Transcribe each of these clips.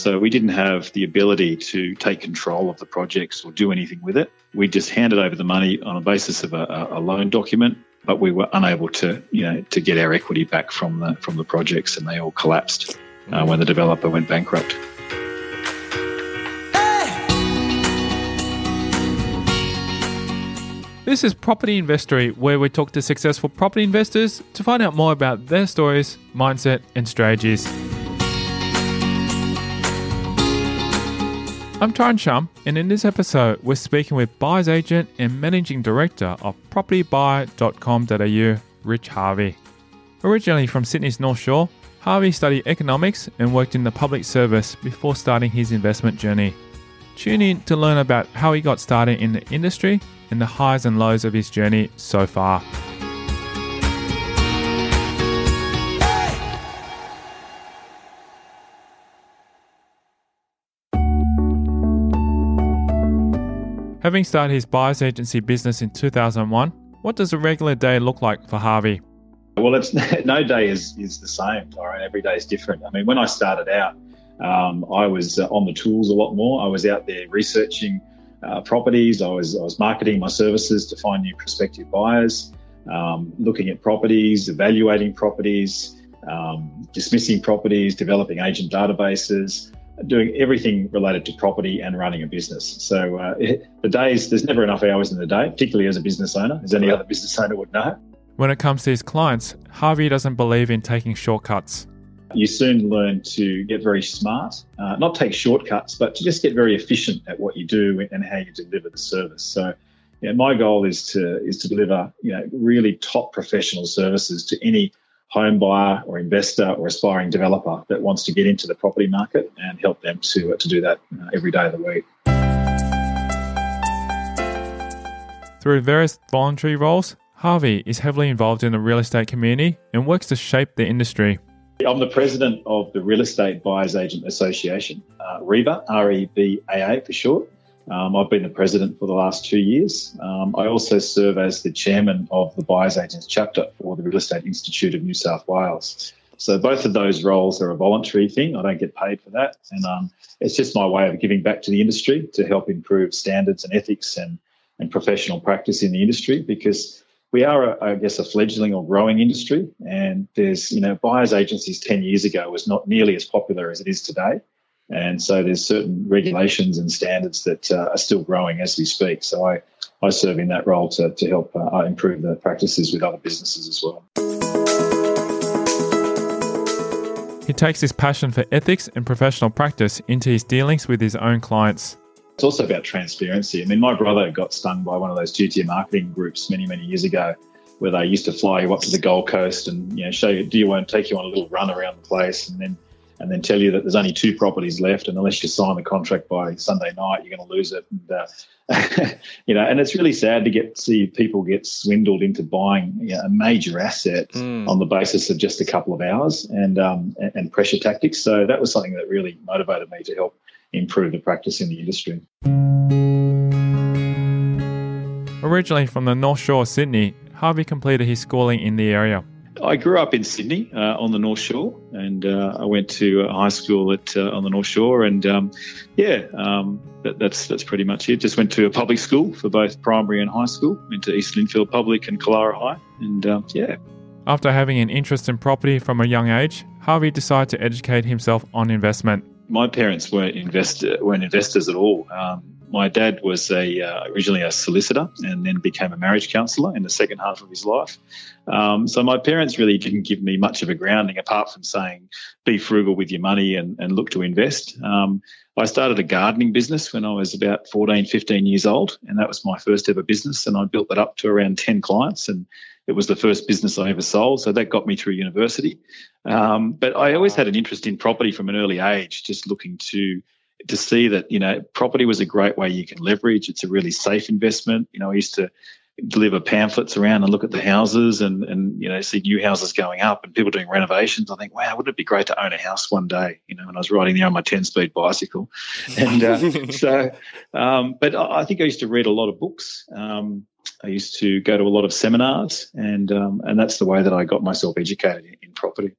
So we didn't have the ability to take control of the projects or do anything with it. We just handed over the money on a basis of a, a loan document, but we were unable to, you know, to get our equity back from the from the projects, and they all collapsed uh, when the developer went bankrupt. This is Property Investory, where we talk to successful property investors to find out more about their stories, mindset, and strategies. I'm Tyron Shum, and in this episode, we're speaking with buyer's agent and managing director of propertybuyer.com.au, Rich Harvey. Originally from Sydney's North Shore, Harvey studied economics and worked in the public service before starting his investment journey. Tune in to learn about how he got started in the industry and the highs and lows of his journey so far. Having started his buyer's agency business in 2001, what does a regular day look like for Harvey? Well, it's no day is, is the same, Tyron. Every day is different. I mean, when I started out, um, I was uh, on the tools a lot more. I was out there researching uh, properties. I was I was marketing my services to find new prospective buyers, um, looking at properties, evaluating properties, um, dismissing properties, developing agent databases, doing everything related to property and running a business. So uh, it, the days there's never enough hours in the day, particularly as a business owner, as any other business owner would know. When it comes to his clients, Harvey doesn't believe in taking shortcuts you soon learn to get very smart, uh, not take shortcuts, but to just get very efficient at what you do and how you deliver the service. So, yeah, my goal is to is to deliver you know really top professional services to any home buyer or investor or aspiring developer that wants to get into the property market and help them to uh, to do that uh, every day of the week. Through various voluntary roles, Harvey is heavily involved in the real estate community and works to shape the industry. I'm the president of the Real Estate Buyers Agent Association, uh, REBA, R E B A A for short. Um, I've been the president for the last two years. Um, I also serve as the chairman of the Buyers Agents chapter for the Real Estate Institute of New South Wales. So both of those roles are a voluntary thing. I don't get paid for that, and um, it's just my way of giving back to the industry to help improve standards and ethics and and professional practice in the industry because we are, a, I guess, a fledgling or growing industry. And there's, you know, buyers agencies 10 years ago was not nearly as popular as it is today. And so there's certain regulations and standards that uh, are still growing as we speak. So I, I serve in that role to, to help uh, improve the practices with other businesses as well. He takes his passion for ethics and professional practice into his dealings with his own clients. It's also about transparency. I mean, my brother got stung by one of those two-tier marketing groups many, many years ago, where they used to fly you up to the Gold Coast and you know show you, do you want to take you on a little run around the place, and then and then tell you that there's only two properties left, and unless you sign the contract by Sunday night, you're going to lose it. And, uh, you know, and it's really sad to get see people get swindled into buying you know, a major asset mm. on the basis of just a couple of hours and, um, and and pressure tactics. So that was something that really motivated me to help improve the practice in the industry. Originally from the North Shore Sydney, Harvey completed his schooling in the area. I grew up in Sydney uh, on the North Shore, and uh, I went to high school at uh, on the North Shore, and um, yeah, um, that, that's that's pretty much it. Just went to a public school for both primary and high school. Went to East Lindfield Public and Killara High, and um, yeah. After having an interest in property from a young age, Harvey decided to educate himself on investment my parents weren't investor weren't investors at all. Um, my dad was a uh, originally a solicitor and then became a marriage counsellor in the second half of his life. Um, so my parents really didn't give me much of a grounding apart from saying be frugal with your money and, and look to invest. Um, I started a gardening business when I was about 14, 15 years old, and that was my first ever business. And I built that up to around 10 clients and it was the first business I ever sold, so that got me through university. Um, but I always had an interest in property from an early age, just looking to to see that you know property was a great way you can leverage. It's a really safe investment. You know, I used to deliver pamphlets around and look at the houses and and you know see new houses going up and people doing renovations. I think, wow, wouldn't it be great to own a house one day? You know, when I was riding there on my ten speed bicycle, and uh, so. Um, but I think I used to read a lot of books. Um, I used to go to a lot of seminars, and um, and that's the way that I got myself educated in, in property.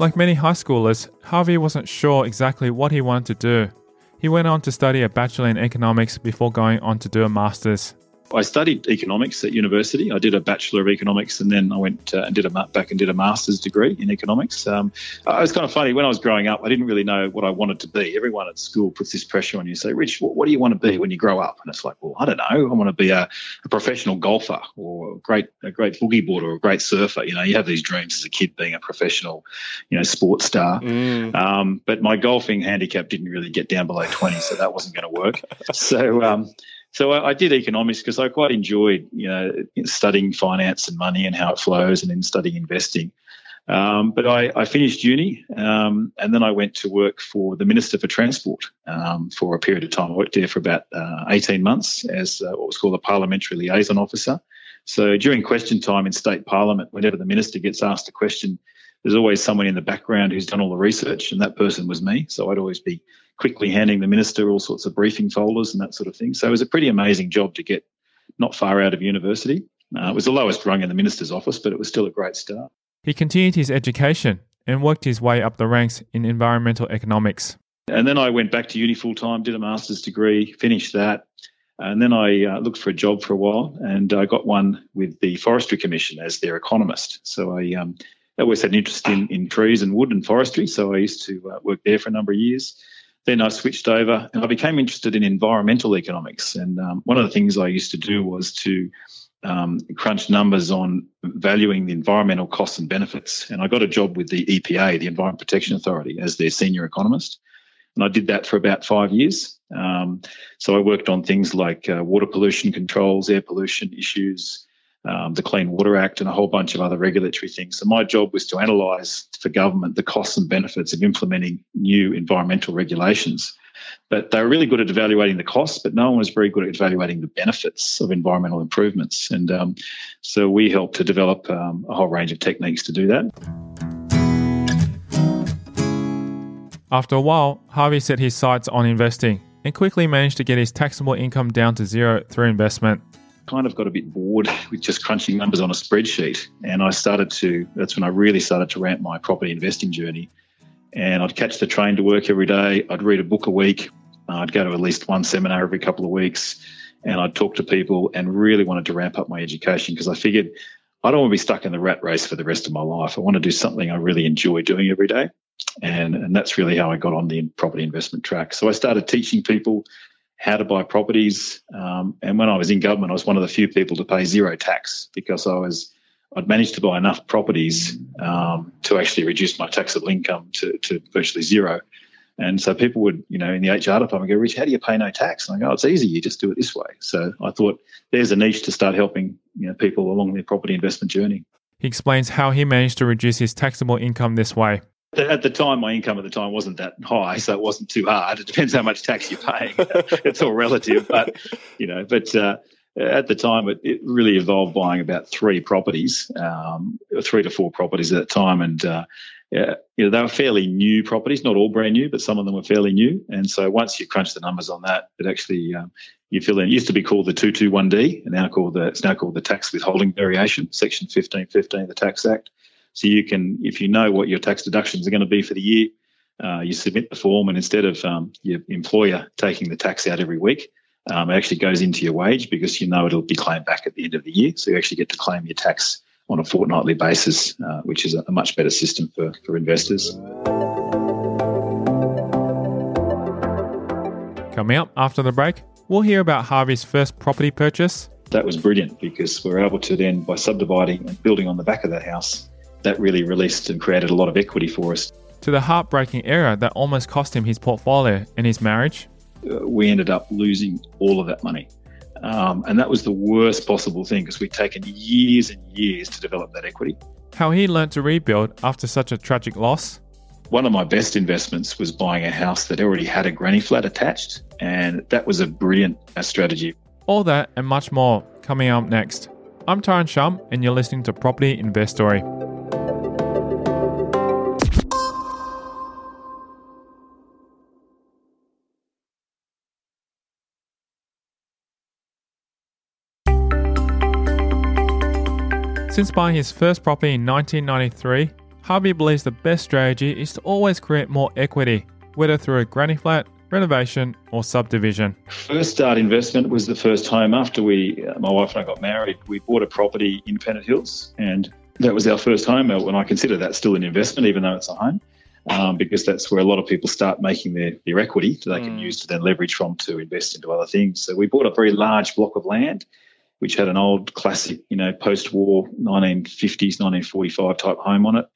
Like many high schoolers, Harvey wasn't sure exactly what he wanted to do. He went on to study a Bachelor in Economics before going on to do a Master's. I studied economics at university. I did a Bachelor of Economics and then I went uh, and did a back and did a Master's degree in economics. Um, it was kind of funny. When I was growing up, I didn't really know what I wanted to be. Everyone at school puts this pressure on you. Say, Rich, what, what do you want to be when you grow up? And it's like, well, I don't know. I want to be a, a professional golfer or a great, a great boogie boarder or a great surfer. You know, you have these dreams as a kid being a professional, you know, sports star. Mm. Um, but my golfing handicap didn't really get down below 20, so that wasn't going to work. So, um, so I, I did economics because I quite enjoyed, you know, studying finance and money and how it flows, and then studying investing. Um, but I, I, finished uni, um, and then I went to work for the Minister for Transport um, for a period of time. I worked there for about uh, 18 months as uh, what was called a parliamentary liaison officer. So during question time in state parliament, whenever the minister gets asked a question, there's always someone in the background who's done all the research, and that person was me. So I'd always be quickly handing the minister all sorts of briefing folders and that sort of thing. So it was a pretty amazing job to get not far out of university. Uh, it was the lowest rung in the minister's office, but it was still a great start. He continued his education and worked his way up the ranks in environmental economics. And then I went back to uni full time, did a master's degree, finished that. And then I uh, looked for a job for a while and I got one with the Forestry Commission as their economist. So I um, always had an interest in, in trees and wood and forestry. So I used to uh, work there for a number of years. Then I switched over and I became interested in environmental economics. And um, one of the things I used to do was to um, crunch numbers on valuing the environmental costs and benefits. And I got a job with the EPA, the Environment Protection Authority, as their senior economist. And I did that for about five years. Um, so I worked on things like uh, water pollution controls, air pollution issues, um, the Clean Water Act, and a whole bunch of other regulatory things. So my job was to analyse for government the costs and benefits of implementing new environmental regulations. But they were really good at evaluating the costs, but no one was very good at evaluating the benefits of environmental improvements. And um, so we helped to develop um, a whole range of techniques to do that. After a while, Harvey set his sights on investing and quickly managed to get his taxable income down to zero through investment kind of got a bit bored with just crunching numbers on a spreadsheet. And I started to, that's when I really started to ramp my property investing journey. And I'd catch the train to work every day. I'd read a book a week. Uh, I'd go to at least one seminar every couple of weeks. And I'd talk to people and really wanted to ramp up my education because I figured I don't want to be stuck in the rat race for the rest of my life. I want to do something I really enjoy doing every day. And, and that's really how I got on the property investment track. So I started teaching people how to buy properties. Um, and when I was in government, I was one of the few people to pay zero tax because I was I'd managed to buy enough properties um, to actually reduce my taxable income to, to virtually zero. And so people would, you know, in the HR department go, Rich, how do you pay no tax? And I go, oh, it's easy. You just do it this way. So I thought there's a niche to start helping, you know, people along their property investment journey. He explains how he managed to reduce his taxable income this way. At the time, my income at the time wasn't that high, so it wasn't too hard. It depends how much tax you're paying. it's all relative, but you know, but uh, at the time, it, it, really involved buying about three properties, um, three to four properties at the time, and uh, yeah, you know, they were fairly new properties, not all brand new, but some of them were fairly new. And so once you crunch the numbers on that, it actually um, you fill in. It used to be called the 221D, and now called the it's now called the tax withholding variation, Section 1515 of the Tax Act. So you can, if you know what your tax deductions are going to be for the year, uh, you submit the form, and instead of um, your employer taking the tax out every week, um, it actually goes into your wage because you know it'll be claimed back at the end of the year. So you actually get to claim your tax on a fortnightly basis, uh, which is a, much better system for, for investors. Coming up after the break, we'll hear about Harvey's first property purchase. That was brilliant because we're able to then, by subdividing and building on the back of that house, that really released and created a lot of equity for us. To the heartbreaking error that almost cost him his portfolio and his marriage. Uh, we ended up losing all of that money. Um, and that was the worst possible thing because we'd taken years and years to develop that equity. How he learned to rebuild after such a tragic loss. One of my best investments was buying a house that already had a granny flat attached, and that was a brilliant uh, strategy. All that and much more coming up next. I'm Tyron Shum, and you're listening to Property Investory. Since buying his first property in 1993, Harvey believes the best strategy is to always create more equity, whether through a granny flat, renovation, or subdivision. First start investment was the first home after we, uh, my wife and I got married. We bought a property in Pennant Hills, and that was our first home. And I consider that still an investment, even though it's a home. Um, because that's where a lot of people start making their, their equity that they mm. can use to then leverage from to invest into other things. So we bought a very large block of land, which had an old classic, you know, post-war 1950s, 1945 type home on it.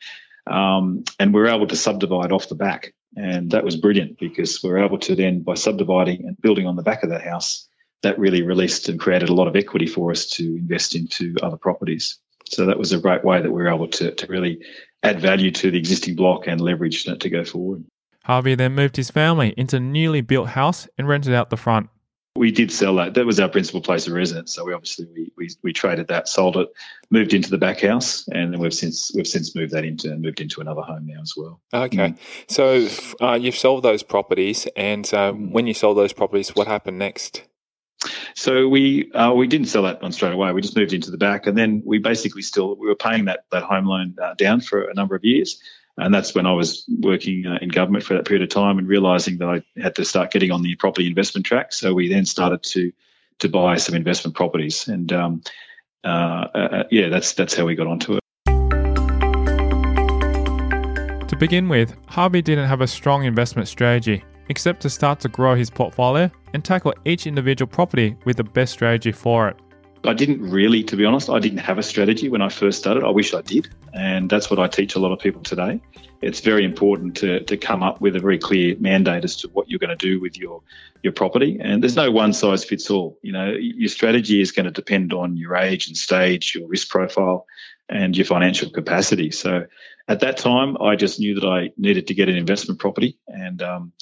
Um, and we were able to subdivide off the back. And that was brilliant because we were able to then, by subdividing and building on the back of that house, that really released and created a lot of equity for us to invest into other properties. So that was a great way that we were able to, to really add value to the existing block and leverage it to go forward. Harvey then moved his family into a newly built house and rented out the front. We did sell that. That was our principal place of residence. So we obviously we, we, we traded that, sold it, moved into the back house, and then we've since we've since moved that into and moved into another home now as well. Okay, so uh, you've sold those properties, and uh, when you sold those properties, what happened next? So we uh, we didn't sell that one straight away. We just moved into the back, and then we basically still we were paying that that home loan uh, down for a number of years, and that's when I was working uh, in government for that period of time and realizing that I had to start getting on the property investment track. So we then started to to buy some investment properties, and um, uh, uh, yeah, that's that's how we got onto it. To begin with, Harvey didn't have a strong investment strategy except to start to grow his portfolio and tackle each individual property with the best strategy for it. I didn't really, to be honest, I didn't have a strategy when I first started. I wish I did. And that's what I teach a lot of people today. It's very important to, to come up with a very clear mandate as to what you're going to do with your, your property. And there's no one size fits all. You know, your strategy is going to depend on your age and stage, your risk profile, and your financial capacity. So at that time, I just knew that I needed to get an investment property. And, um,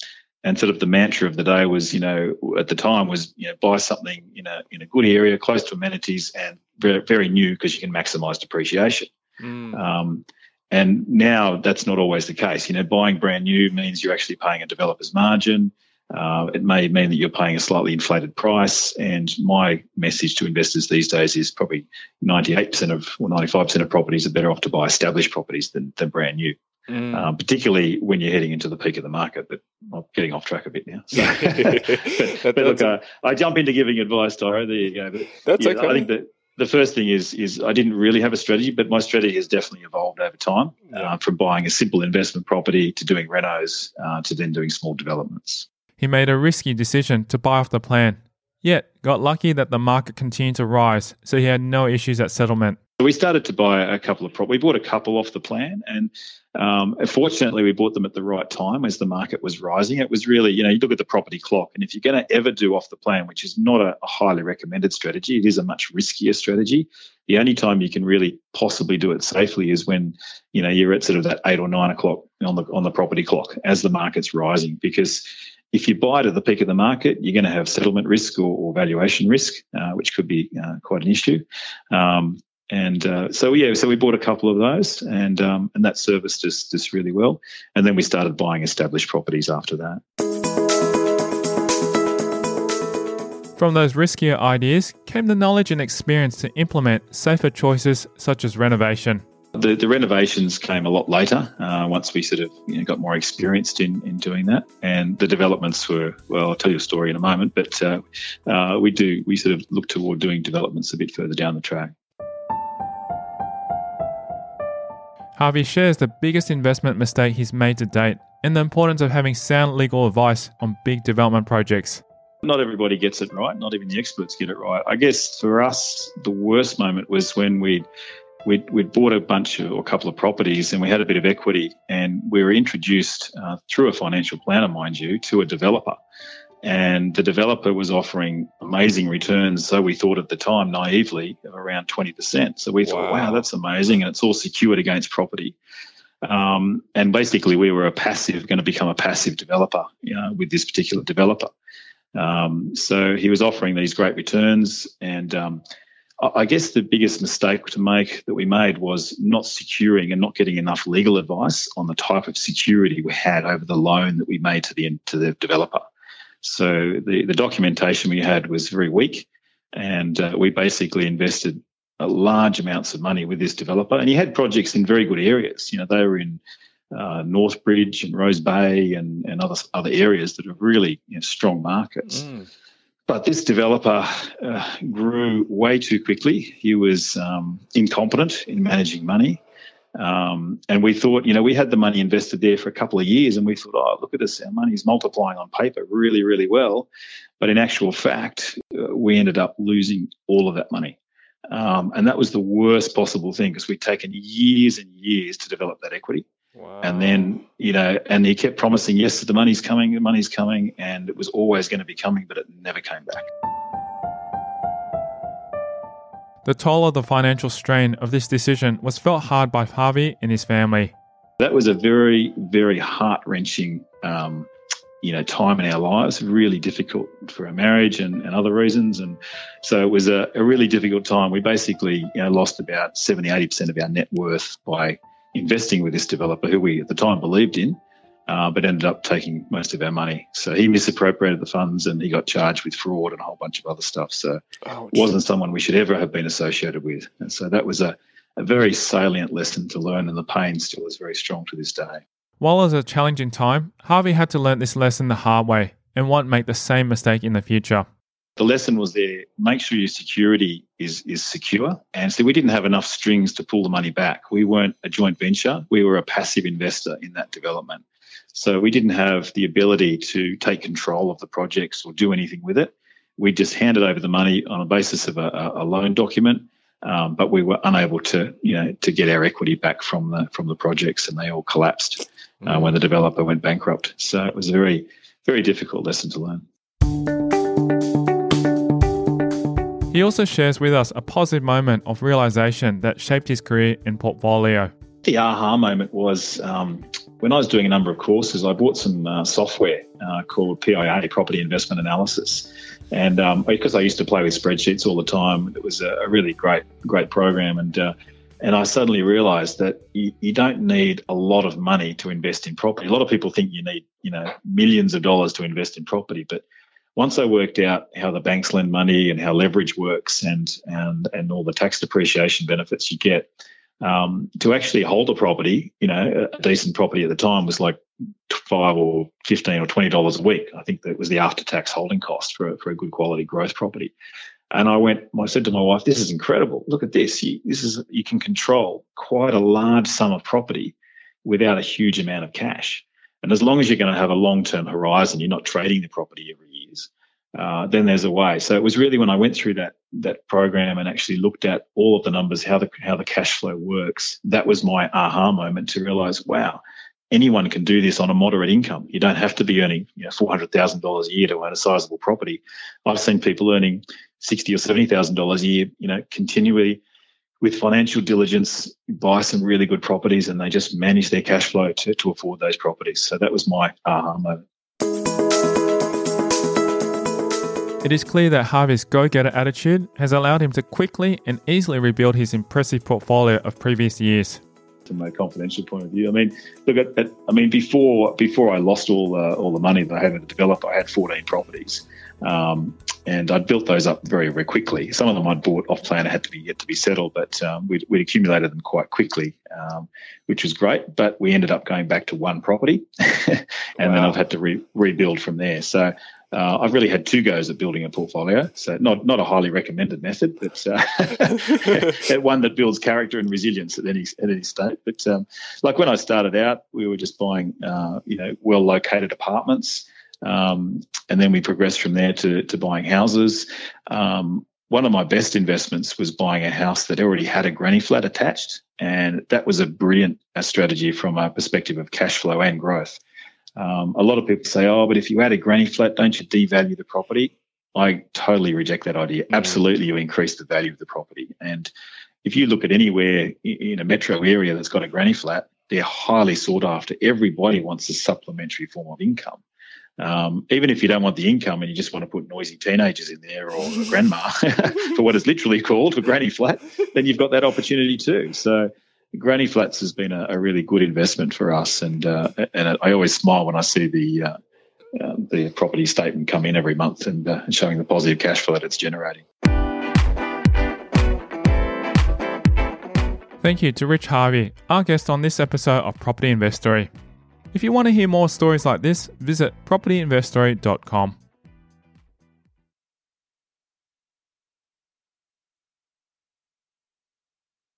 and sort of the mantra of the day was, you know, at the time was, you know, buy something in a in a good area, close to amenities, and very, very new because you can maximise depreciation. Mm. Um, and now that's not always the case. You know, buying brand new means you're actually paying a developer's margin. Uh, it may mean that you're paying a slightly inflated price. And my message to investors these days is probably 98% of or 95% of properties are better off to buy established properties than, than brand new mm. um, particularly when you're heading into the peak of the market. But I'm getting off track a bit now. So, but, but look, uh, I jump into giving advice, Tyron. There you go. But, that's yeah, okay. I think that the first thing is is I didn't really have a strategy, but my strategy has definitely evolved over time. Yeah. Uh, from buying a simple investment property to doing renos uh, to then doing small developments. He made a risky decision to buy off the plan, yet got lucky that the market continued to rise, so he had no issues at settlement. We started to buy a couple of properties. We bought a couple off the plan, and um, fortunately, we bought them at the right time as the market was rising. It was really, you know, you look at the property clock, and if you're going to ever do off the plan, which is not a, a, highly recommended strategy, it is a much riskier strategy. The only time you can really possibly do it safely is when, you know, you're at sort of that eight or nine o'clock on the on the property clock as the market's rising, because if you buy at the peak of the market, you're going to have settlement risk or, or valuation risk, uh, which could be uh, quite an issue. Um, and uh, so yeah, so we bought a couple of those, and um, and that serviced us just really well. And then we started buying established properties after that. From those riskier ideas came the knowledge and experience to implement safer choices such as renovation. The, the renovations came a lot later uh, once we sort of you know, got more experienced in, in doing that. And the developments were, well, I'll tell you a story in a moment, but uh, uh, we do, we sort of look toward doing developments a bit further down the track. Harvey shares the biggest investment mistake he's made to date and the importance of having sound legal advice on big development projects. Not everybody gets it right. Not even the experts get it right. I guess for us, the worst moment was when we'd, we'd, we'd bought a bunch of, or a couple of properties and we had a bit of equity and we were introduced uh, through a financial planner, mind you, to a developer and the developer was offering amazing returns. So we thought at the time, naively, of around 20%. So we thought, wow, that's amazing. And it's all secured against property. Um, and basically, we were a passive, going to become a passive developer you know, with this particular developer. Um, so he was offering these great returns. And um, I guess the biggest mistake to make that we made was not securing and not getting enough legal advice on the type of security we had over the loan that we made to the to the developer. So the, the documentation we had was very weak, and uh, we basically invested large amounts of money with this developer, and he had projects in very good areas. You know, they were in uh, Northbridge and Rose Bay and, and other other areas that are really you know, strong markets. Mm. But this developer uh, grew way too quickly. He was um, incompetent in managing money. Um, and we thought, you know, we had the money invested there for a couple of years and we thought, oh, look at this, our money's multiplying on paper really, really well. But in actual fact, uh, we ended up losing all of that money. Um, and that was the worst possible thing because we'd taken years and years to develop that equity. Wow. And then, you know, and he kept promising, yes, the money's coming, the money's coming. And it was always going to be coming, but it never came back. The toll of the financial strain of this decision was felt hard by Harvey and his family. That was a very, very heart wrenching, um, you know, time in our lives. Really difficult for our marriage and, and other reasons, and so it was a, a really difficult time. We basically, you know, lost about 70, 80 percent of our net worth by investing with this developer, who we at the time believed in uh, but ended up taking most of our money. So he misappropriated the funds and he got charged with fraud and a whole bunch of other stuff. So oh, wasn't someone we should ever have been associated with. And so that was a, a very salient lesson to learn, and the pain still is very strong to this day. While it was a challenging time, Harvey had to learn this lesson the hard way and won't make the same mistake in the future. The lesson was there make sure your security is, is secure. And so we didn't have enough strings to pull the money back. We weren't a joint venture, we were a passive investor in that development. So we didn't have the ability to take control of the projects or do anything with it. We just handed over the money on a basis of a, a loan document, um, but we were unable to, you know, to get our equity back from the from the projects, and they all collapsed uh, when the developer went bankrupt. So it was a very, very difficult lesson to learn. He also shares with us a positive moment of realization that shaped his career and portfolio. The aha moment was um, when I was doing a number of courses, I bought some uh, software uh, called PIA, Property Investment Analysis. And um, because I used to play with spreadsheets all the time, it was a, really great, great program. And uh, and I suddenly realised that you, you, don't need a lot of money to invest in property. A lot of people think you need, you know, millions of dollars to invest in property. But once I worked out how the banks lend money and how leverage works and and and all the tax depreciation benefits you get, um, to actually hold a property, you know, a decent property at the time was like five or fifteen or twenty dollars a week. I think that was the after-tax holding cost for a, for a good quality growth property. And I went, I said to my wife, "This is incredible. Look at this. You, this is you can control quite a large sum of property without a huge amount of cash. And as long as you're going to have a long-term horizon, you're not trading the property every years." Uh, then there's a way. So it was really when I went through that that program and actually looked at all of the numbers, how the how the cash flow works. That was my aha moment to realize, wow, anyone can do this on a moderate income. You don't have to be earning you know, four hundred thousand dollars a year to own a sizable property. I've seen people earning sixty or seventy thousand dollars a year, you know, continually with financial diligence, buy some really good properties, and they just manage their cash flow to, to afford those properties. So that was my aha moment. It is clear that Harvey's go getter attitude has allowed him to quickly and easily rebuild his impressive portfolio of previous years. From a confidential point of view, I mean, look at, at I mean, before before I lost all uh, all the money that I had to develop, I had 14 properties, um, and I'd built those up very very quickly. Some of them I'd bought off plan, had to be yet to be settled, but um, we'd, we'd, accumulated them quite quickly, um, which was great. But we ended up going back to one property, and wow. then I've had to re- rebuild from there. So uh, I've really had two goes at building a portfolio, so not not a highly recommended method, but uh, one that builds character and resilience at any at any state. But um, like when I started out, we were just buying uh, you know well located apartments, um, and then we progressed from there to to buying houses. Um, one of my best investments was buying a house that already had a granny flat attached, and that was a brilliant uh, strategy from a perspective of cash flow and growth. Um, a lot of people say, oh, but if you add a granny flat, don't you devalue the property? I totally reject that idea. Absolutely, you increase the value of the property. And if you look at anywhere in a metro area that's got a granny flat, they're highly sought after. Everybody wants a supplementary form of income. Um, even if you don't want the income and you just want to put noisy teenagers in there or a grandma for what is literally called a granny flat, then you've got that opportunity too. So Granny Flats has been a, a really good investment for us, and uh, and I always smile when I see the uh, uh, the property statement come in every month and uh, showing the positive cash flow that it's generating. Thank you to Rich Harvey, our guest on this episode of Property Investory. If you want to hear more stories like this, visit propertyinvestory.com.